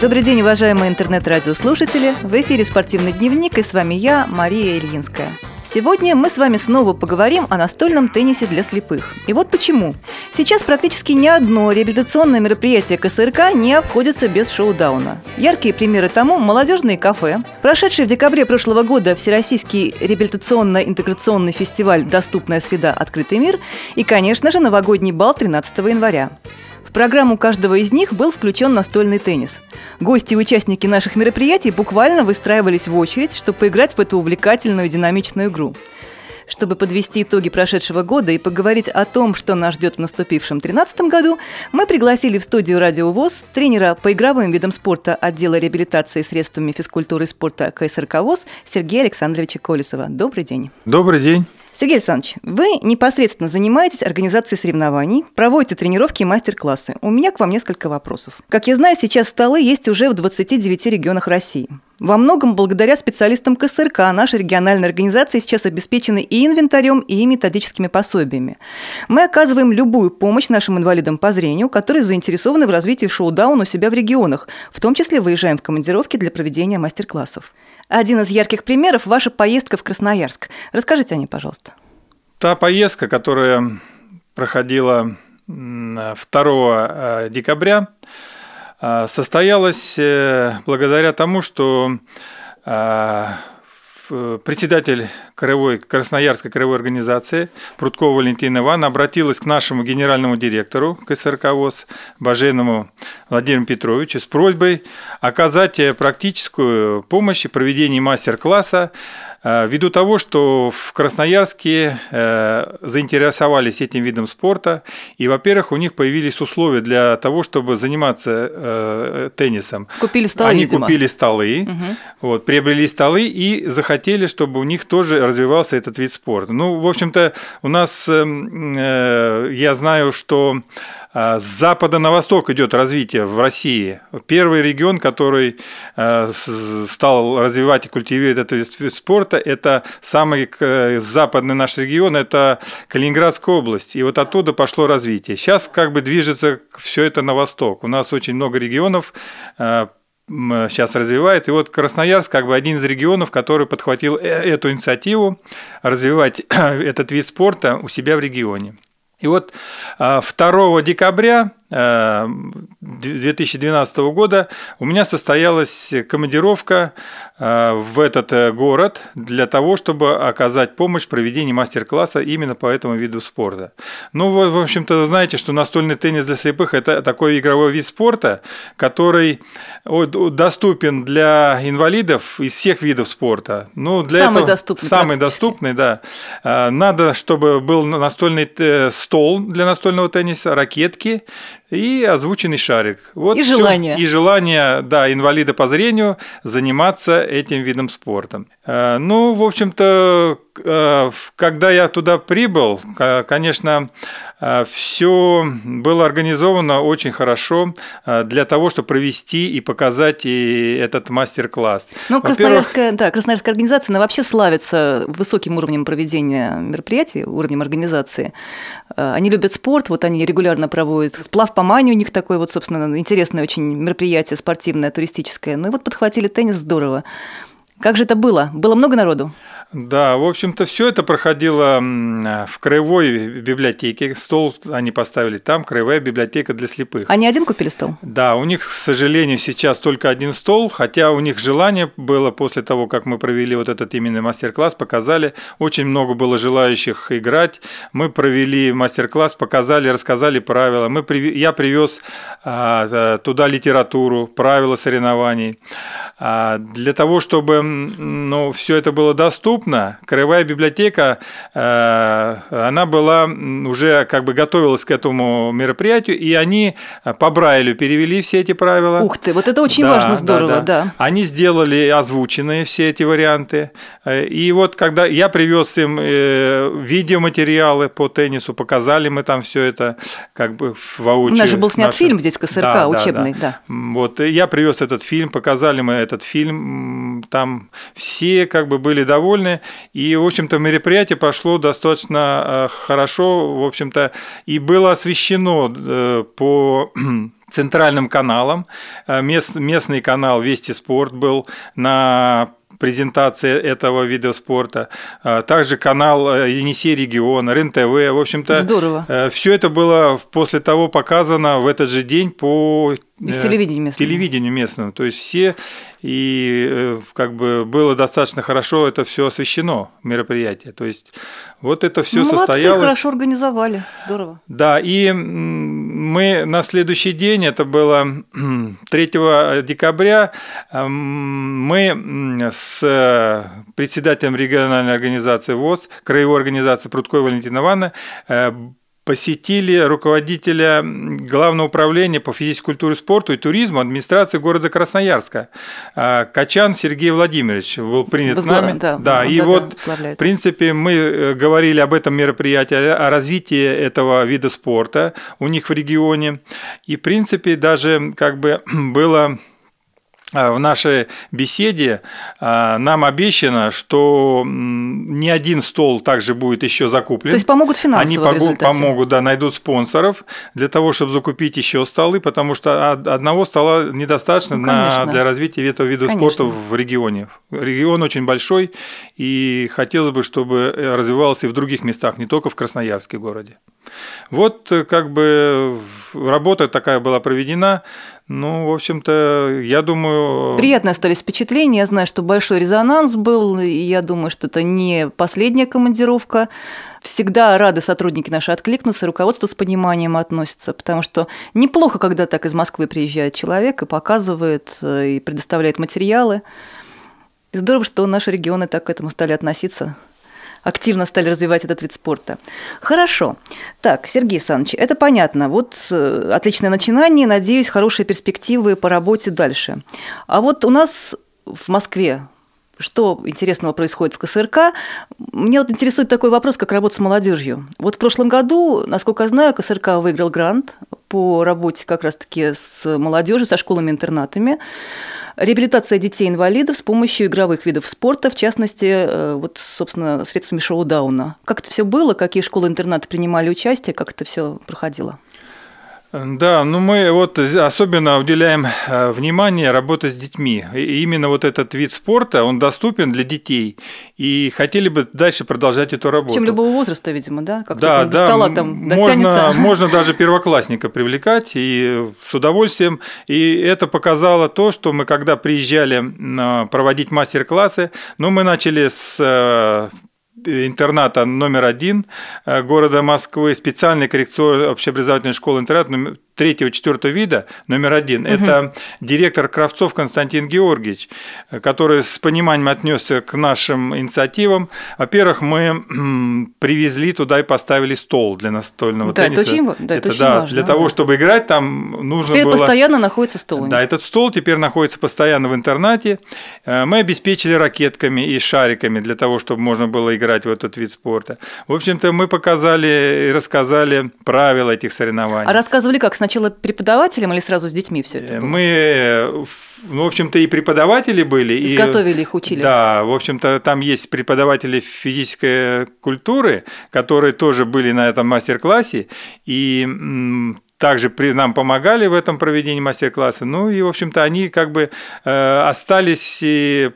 Добрый день, уважаемые интернет-радиослушатели. В эфире «Спортивный дневник» и с вами я, Мария Ильинская. Сегодня мы с вами снова поговорим о настольном теннисе для слепых. И вот почему. Сейчас практически ни одно реабилитационное мероприятие КСРК не обходится без шоу-дауна. Яркие примеры тому – молодежные кафе, прошедший в декабре прошлого года Всероссийский реабилитационно-интеграционный фестиваль «Доступная среда. Открытый мир» и, конечно же, новогодний бал 13 января. В программу каждого из них был включен настольный теннис. Гости и участники наших мероприятий буквально выстраивались в очередь, чтобы поиграть в эту увлекательную динамичную игру. Чтобы подвести итоги прошедшего года и поговорить о том, что нас ждет в наступившем 2013 году, мы пригласили в студию «Радио ВОЗ» тренера по игровым видам спорта отдела реабилитации средствами физкультуры и спорта КСРК ВОЗ Сергея Александровича Колесова. Добрый день. Добрый день. Сергей Александрович, вы непосредственно занимаетесь организацией соревнований, проводите тренировки и мастер-классы. У меня к вам несколько вопросов. Как я знаю, сейчас столы есть уже в 29 регионах России. Во многом благодаря специалистам КСРК наши региональные организации сейчас обеспечены и инвентарем, и методическими пособиями. Мы оказываем любую помощь нашим инвалидам по зрению, которые заинтересованы в развитии шоу-даун у себя в регионах, в том числе выезжаем в командировки для проведения мастер-классов. Один из ярких примеров – ваша поездка в Красноярск. Расскажите о ней, пожалуйста. Та поездка, которая проходила 2 э, декабря, э, состоялась э, благодаря тому, что председатель краевой, Красноярской краевой организации Прудкова Валентина Ивановна обратилась к нашему генеральному директору КСРК ВОЗ Баженому Владимиру Петровичу с просьбой оказать практическую помощь и проведение мастер-класса Э, ввиду того, что в Красноярске э, заинтересовались этим видом спорта, и, во-первых, у них появились условия для того, чтобы заниматься э, теннисом. Купили столы, Они видимо. купили столы, угу. вот, приобрели столы и захотели, чтобы у них тоже развивался этот вид спорта. Ну, в общем-то, у нас, эм, я знаю, что с запада на восток идет развитие в России. Первый регион, который а, стал развивать и культивировать этот вид спорта, это самый западный наш регион, это Калининградская область. И вот оттуда пошло развитие. Сейчас как бы движется все это на восток. У нас очень много регионов а, сейчас развивает. И вот Красноярск как бы один из регионов, который подхватил э, эту инициативу развивать этот вид спорта у себя в регионе. И вот 2 а, декабря 2012 э, года у меня состоялась командировка э, в этот э, город для того, чтобы оказать помощь в проведении мастер-класса именно по этому виду спорта. Ну, в общем-то, знаете, что настольный теннис для слепых – это такой игровой вид спорта, который доступен для инвалидов из всех видов спорта. Ну, для самый этого, доступный. Самый доступный, да. Надо, чтобы был настольный стол для настольного тенниса, ракетки, и озвученный шарик. Вот и желание. И желание, да, инвалида по зрению заниматься этим видом спорта. Э, ну, в общем-то, э, когда я туда прибыл, конечно, все было организовано очень хорошо для того, чтобы провести и показать и этот мастер-класс. Ну, Красноярская, да, Красноярская организация, она вообще славится высоким уровнем проведения мероприятий, уровнем организации. Они любят спорт, вот они регулярно проводят сплав по мане, у них такое вот, собственно, интересное очень мероприятие спортивное, туристическое. Ну и вот подхватили теннис здорово. Как же это было? Было много народу? Да, в общем-то, все это проходило в краевой библиотеке. Стол они поставили там, краевая библиотека для слепых. Они один купили стол? Да, у них, к сожалению, сейчас только один стол, хотя у них желание было после того, как мы провели вот этот именно мастер-класс, показали. Очень много было желающих играть. Мы провели мастер-класс, показали, рассказали правила. Мы, я привез а, туда литературу, правила соревнований. А, для того, чтобы ну, все это было доступно, Краевая библиотека, э, она была уже как бы готовилась к этому мероприятию, и они по Брайлю перевели все эти правила. Ух ты, вот это очень да, важно, здорово, да, да. да. Они сделали озвученные все эти варианты. Э, и вот когда я привез им э, видеоматериалы по теннису, показали мы там все это как бы воочию. У нас же был снят нашим... фильм здесь в КСРК, да, учебный, да. да. Вот, я привез этот фильм, показали мы этот фильм, там все как бы были довольны, и, в общем-то, мероприятие прошло достаточно э, хорошо, в общем-то, и было освещено э, по центральным каналом. Мест, местный канал «Вести спорт» был на презентация этого вида спорта. Также канал э, Енисей регион, РЕН-ТВ. В общем-то, Здорово. Э, все это было после того показано в этот же день по и в телевидении местному. телевидению местному. То есть все, и э, как бы было достаточно хорошо это все освещено, мероприятие. То есть вот это все Молодцы, состоялось. хорошо организовали, здорово. Да, и мы на следующий день, это было 3 декабря, мы с председателем региональной организации ВОЗ, краевой организации Прудкой Валентина Ивановна, э, посетили руководителя Главного управления по физической культуре, спорту и туризму администрации города Красноярска. А, Качан Сергей Владимирович был принят Возглав... нами. Да, да, и да, вот, да, в принципе, мы э, говорили об этом мероприятии, о развитии этого вида спорта у них в регионе. И, в принципе, даже как бы было в нашей беседе а, нам обещано, что не один стол также будет еще закуплен. То есть помогут финансово Они помогут, да, найдут спонсоров для того, чтобы закупить еще столы, потому что одного стола недостаточно ну, на, для развития этого вида конечно. спорта в регионе. Регион очень большой, и хотелось бы, чтобы развивался и в других местах, не только в Красноярске городе. Вот э, как бы работа такая была проведена. Ну, в общем-то, я думаю... Приятно остались впечатления. Я знаю, что большой резонанс был, и я думаю, что это не последняя командировка. Всегда рады сотрудники наши откликнуться, руководство с пониманием относится, потому что неплохо, когда так из Москвы приезжает человек и показывает, э, и предоставляет материалы. И здорово, что наши регионы так к этому стали относиться активно стали развивать этот вид спорта. Хорошо. Так, Сергей Александрович, это понятно. Вот э, отличное начинание, надеюсь, хорошие перспективы по работе дальше. А вот у нас в Москве что интересного происходит в КСРК. Мне вот интересует такой вопрос, как работа с молодежью. Вот в прошлом году, насколько я знаю, КСРК выиграл грант по работе как раз-таки с молодежью, со школами-интернатами реабилитация детей-инвалидов с помощью игровых видов спорта, в частности, э, вот, собственно, средствами шоу-дауна. Как это все было, какие школы-интернаты принимали участие, как это все проходило? Да, ну мы вот особенно уделяем э, внимание работе с детьми. И именно вот этот вид спорта, он доступен для детей. И хотели бы дальше продолжать эту работу. Чем любого возраста, видимо, да? Как да, да. Стола там можно, можно даже первоклассника привлекать и с удовольствием. И это показало то, что мы когда приезжали проводить мастер-классы, ну мы начали с э, интерната номер один э, города Москвы, специальной коррекционной общеобразовательной школы-интернат третьего-четвертого вида, номер один, угу. это директор Кравцов Константин Георгиевич, который с пониманием отнесся к нашим инициативам. Во-первых, мы привезли туда и поставили стол для настольного да, тенниса. Это очень, да, это, это очень да, важно. Для того, чтобы играть, там нужно теперь было... постоянно находится стол. Да, этот стол теперь находится постоянно в интернате. Э, мы обеспечили ракетками и шариками для того, чтобы можно было играть в этот вид спорта. В общем-то, мы показали и рассказали правила этих соревнований. А рассказывали как? Сначала сначала преподавателям или сразу с детьми все это? Было? Мы, ну, в общем-то, и преподаватели были. Изготовили и, их, учили. Да, в общем-то, там есть преподаватели физической культуры, которые тоже были на этом мастер-классе, и также при, нам помогали в этом проведении мастер-класса. Ну и, в общем-то, они как бы э, остались, и,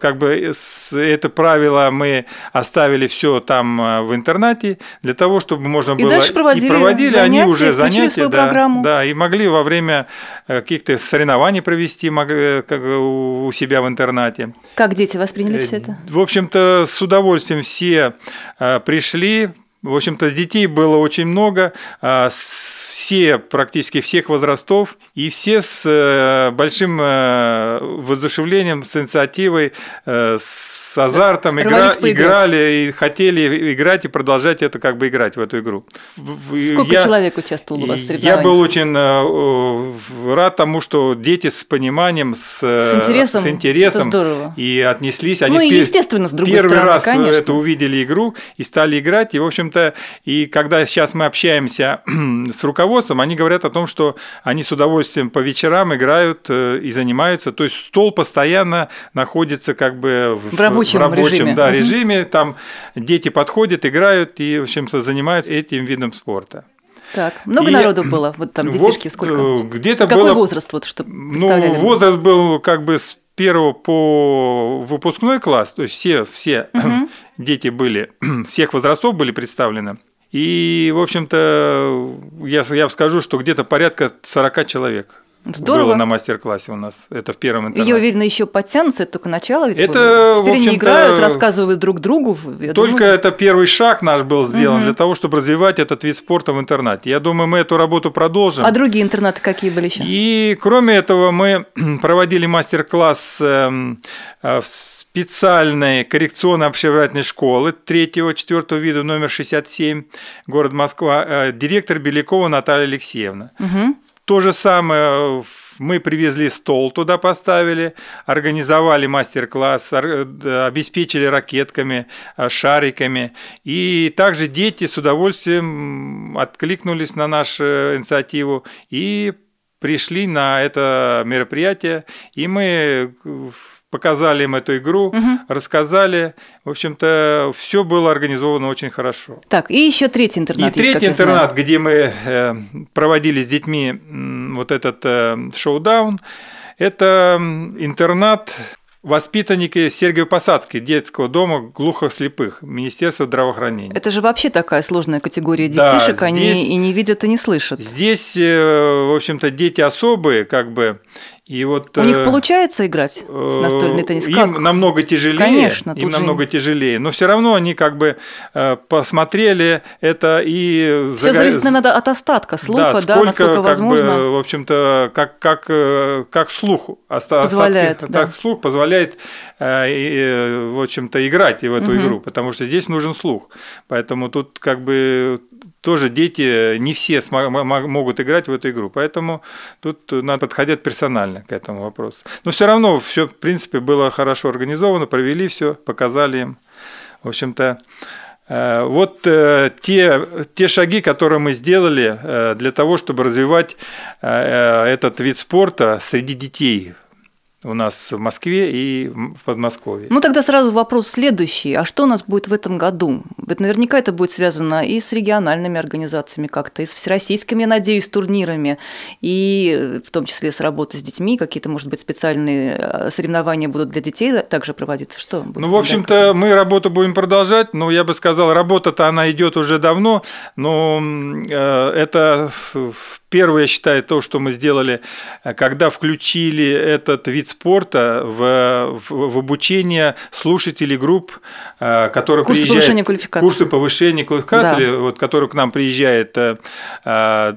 как бы это правило мы оставили все там э, в интернате для того, чтобы можно и было... Дальше проводили и проводили занятия, они уже занятия. Да, программу. да, и могли во время э, каких-то соревнований провести могли, как, у себя в интернате. Как дети восприняли все это? В общем-то, с удовольствием все пришли. В общем-то, детей было очень много. С все, практически всех возрастов, и все с э, большим э, воодушевлением, с инициативой, э, с азартом игра, играли и хотели играть и продолжать это как бы играть в эту игру. Сколько я, человек участвовало у вас в соревнованиях? Я был очень рад тому, что дети с пониманием, с, с интересом, с интересом и отнеслись. Они ну и естественно, с другой первый стороны, раз конечно. это увидели игру и стали играть. И, в общем-то, и когда сейчас мы общаемся с руководством, они говорят о том, что они с удовольствием по вечерам играют э, и занимаются. То есть стол постоянно находится как бы в, в рабочем, в рабочем режиме. Да, угу. режиме. Там дети подходят, играют и, в общем-то, занимаются этим видом спорта. Так, много и, народу было, вот там детишки, вот, сколько? Где-то Какой было... возраст, вот, что Ну, возраст был как бы с первого по выпускной класс, то есть все, все угу. Дети были, всех возрастов были представлены. И, в общем-то, я, я скажу, что где-то порядка 40 человек. Здорово. Было на мастер-классе у нас. Это в первом интернете. Я уверена, еще подтянутся, это только начало. Ведь это, Теперь они играют, рассказывают друг другу. Я только думаю... это первый шаг наш был сделан угу. для того, чтобы развивать этот вид спорта в интернате. Я думаю, мы эту работу продолжим. А другие интернаты какие были еще? И кроме этого мы проводили мастер-класс эм, э, в специальной коррекционно-общеобразовательной школы третьего, четвертого вида номер 67, город Москва, э, директор Белякова Наталья Алексеевна. Угу. То же самое мы привезли стол туда поставили, организовали мастер-класс, обеспечили ракетками, э, шариками. И также дети с удовольствием откликнулись на нашу инициативу и пришли на это мероприятие. И мы показали им эту игру, угу. рассказали. В общем-то, все было организовано очень хорошо. Так, и еще третий интернат. И есть, третий интернат, где мы э, проводили с детьми вот этот э, шоу-даун, это интернат воспитанники Сергея Посадский, детского дома глухослепых, Министерства здравоохранения. Это же вообще такая сложная категория детишек, да, здесь, они и не видят, и не слышат. Здесь, э, в общем-то, дети особые, как бы, и вот, У них э, получается играть в настольный теннис? Им как? намного тяжелее. Конечно, им намного же... тяжелее. Но все равно они как бы э, посмотрели это и все загор... зависит наверное, от остатка слуха, да, сколько, насколько как возможно. Бы, в общем-то, как как э, как слух позволяет, остатки, да. так, слух позволяет, в общем-то, играть в эту угу. игру, потому что здесь нужен слух. Поэтому тут как бы тоже дети не все могут играть в эту игру. Поэтому тут надо подходить персонально к этому вопросу. Но все равно все, в принципе, было хорошо организовано, провели все, показали им. В общем-то, э, вот э, те, те шаги, которые мы сделали э, для того, чтобы развивать этот вид спорта среди детей у нас в Москве и в Подмосковье. Ну тогда сразу вопрос следующий. А что у нас будет в этом году? Ведь наверняка это будет связано и с региональными организациями как-то, и с всероссийскими, я надеюсь, турнирами, и в том числе с работой с детьми. Какие-то, может быть, специальные э, соревнования будут для детей также проводиться? Что будет? Ну, в общем-то, мы работу будем продолжать. Но я бы сказал, работа-то она идет уже давно, но э, это Первое, я считаю, то, что мы сделали, э, когда включили этот вид спорта в, в, в обучение слушателей групп, э, которые курсы приезжают... Повышения квалификации. Курсы повышения квалификации. Да. Вот, которые к нам приезжают э,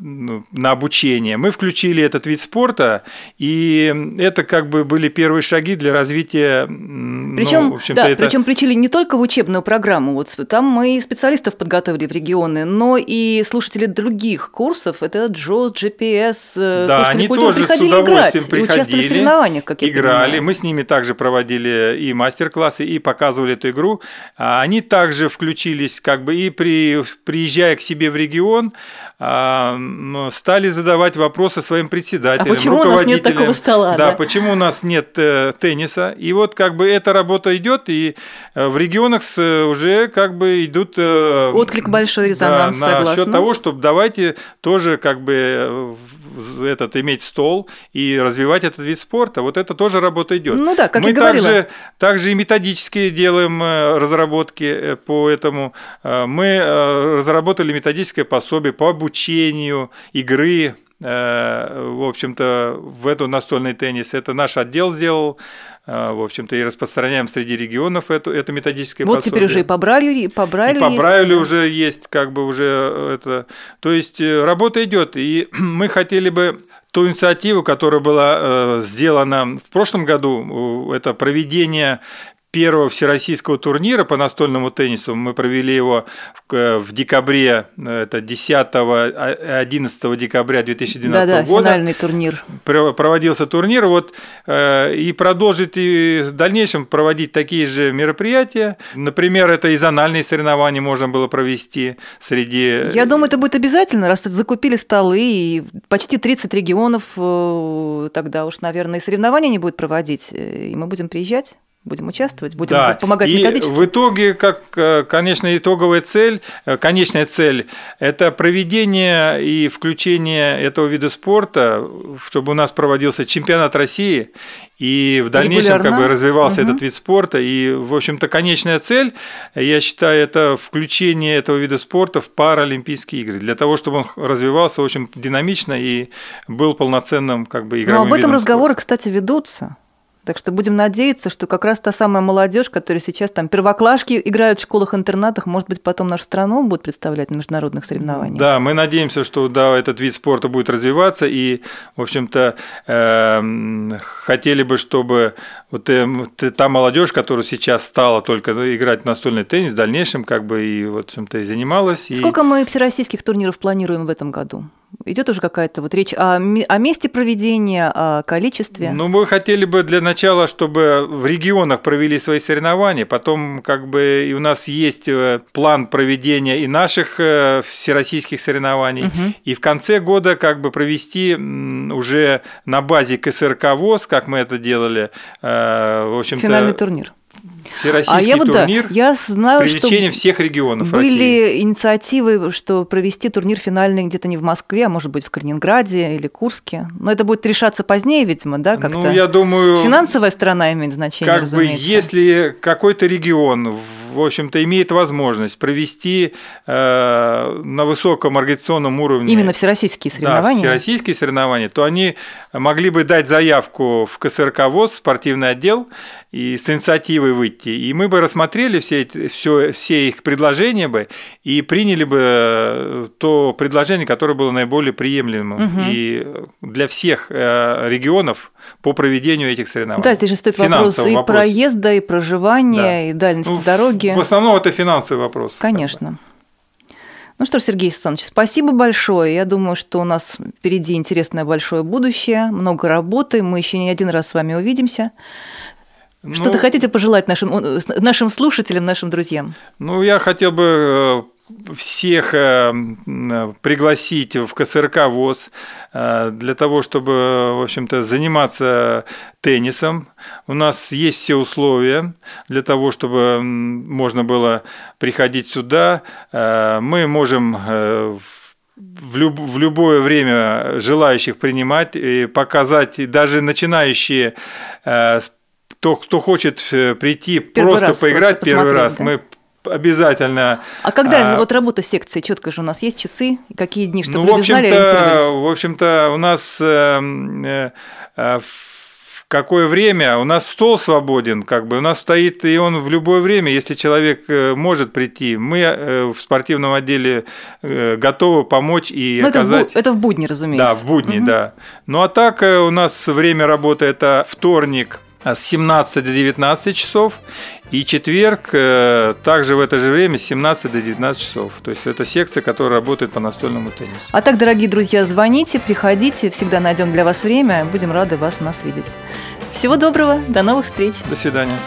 ну, на обучение. Мы включили этот вид спорта, и это как бы были первые шаги для развития... Причем, ну, да, это... причем включили не только в учебную программу, вот там мы и специалистов подготовили в регионы, но и слушатели других курсов, это Джо JAWS, GPS, э, да, они тоже приходили с удовольствием играть, приходили, участвовали в соревнованиях, как я играли. Понимаю. Мы с ними также проводили и мастер-классы, и показывали эту игру. А они также включились, как бы и при, приезжая к себе в регион, а, стали задавать вопросы своим председателям, а почему у нас нет такого стола? Да, да, почему у нас нет э, тенниса? И вот как бы эта работа идет, и э, в регионах уже как бы идут отклик большой резонанс, да, согласна. насчет того, чтобы давайте тоже как бы Э, этот, иметь стол и развивать этот вид спорта. Вот это тоже работа идет. Ну да, как Мы и говорила. также, также и методические делаем э, разработки э, по этому. Мы разработали методическое пособие по обучению игры в общем-то, в эту настольный теннис. Это наш отдел сделал. В общем-то, и распространяем среди регионов эту, эту методическое вот пособие. теперь уже и по Брайлю, и по Брайлю, и по Брайлю уже есть, как бы уже э, это... То есть э, работа идет, и мы хотели бы ту инициативу, которая была э, сделана в прошлом году, это проведение первого всероссийского турнира по настольному теннису. Мы провели его в, декабре, это 10-11 декабря 2012 да, да, года. финальный турнир. Проводился турнир, вот, э, и продолжить и в дальнейшем проводить такие же мероприятия. Например, это и зональные соревнования можно было провести среди... Я думаю, это будет обязательно, раз закупили столы, и почти 30 регионов, э, тогда уж, наверное, и соревнования не будут проводить, э, и мы будем приезжать. Будем участвовать, будем да. помогать и методически. в итоге, как, э, конечно, итоговая цель, э, конечная цель – это проведение и включение этого вида спорта, чтобы у нас проводился чемпионат России, и в дальнейшем как бы развивался угу. этот вид спорта. И, в общем-то, конечная цель, я считаю, это включение этого вида спорта в Паралимпийские игры, для того, чтобы он развивался очень динамично и был полноценным как бы игровым Но об этом разговоры, спорта. кстати, ведутся. Так что будем надеяться, что как раз та самая молодежь, которая сейчас там первоклашки играют в школах-интернатах, может быть, потом нашу страну будет представлять на международных соревнованиях. Да, мы надеемся, что да, этот вид спорта будет развиваться, и, в общем-то, э, хотели бы, чтобы вот э, та молодежь, которая сейчас стала только играть в настольный теннис, в дальнейшем как бы и вот чем-то и занималась. Сколько и... мы всероссийских турниров планируем в этом году? Идет уже какая-то вот речь о, о месте проведения, о количестве? Ну, мы хотели бы для начала, чтобы в регионах провели свои соревнования, потом как бы и у нас есть э, план проведения и наших э, всероссийских соревнований, угу. и в конце года как бы провести уже на базе КСРК ВОЗ, как мы это делали, э, в общем-то... Финальный турнир. Всероссийский а я вот, турнир да, я знаю, с привлечением что всех регионов были России. инициативы, что провести турнир финальный где-то не в Москве, а может быть в Калининграде или Курске. Но это будет решаться позднее, видимо, да, как-то? Ну, я думаю... Финансовая сторона имеет значение, Как разумеется. бы, если какой-то регион в общем-то, имеет возможность провести э, на высоком организационном уровне... Именно всероссийские соревнования? Да, всероссийские соревнования, то они могли бы дать заявку в КСРК ВОЗ, спортивный отдел, и с инициативой выйти. И мы бы рассмотрели все, эти, все, все их предложения бы и приняли бы э, то предложение, которое было наиболее приемлемым угу. и для всех э, регионов по проведению этих соревнований. Да, здесь же стоит вопрос и вопрос. проезда, и проживания, да. и дальности ну, дороги. В основном это финансовый вопрос. Конечно. Ну что ж, Сергей Александрович, спасибо большое. Я думаю, что у нас впереди интересное большое будущее, много работы. Мы еще не один раз с вами увидимся. Ну, Что-то хотите пожелать нашим, нашим слушателям, нашим друзьям? Ну, я хотел бы э, всех э, пригласить в КСРК ВОЗ э, для того, чтобы, в общем-то, заниматься теннисом. У нас есть все условия для того, чтобы можно было приходить сюда. Мы можем в, люб, в любое время желающих принимать и показать даже начинающие кто, кто хочет э, прийти первый просто раз, поиграть просто первый раз, да? мы обязательно. А когда а, вот работа секции, четко же у нас есть часы, какие дни, чтобы ну, люди знали, ориентировались? В общем-то, у нас э, э, в какое время у нас стол свободен, как бы у нас стоит и он в любое время, если человек э, может прийти, мы э, в спортивном отделе готовы помочь и Но оказать. Это в, это в будни, разумеется. Да, в будни, угу. да. Ну а так у нас время работы это вторник с 17 до 19 часов. И четверг э, также в это же время с 17 до 19 часов. То есть это секция, которая работает по настольному теннису. А так, дорогие друзья, звоните, приходите, всегда найдем для вас время. Будем рады вас у нас видеть. Всего доброго, до новых встреч. До свидания.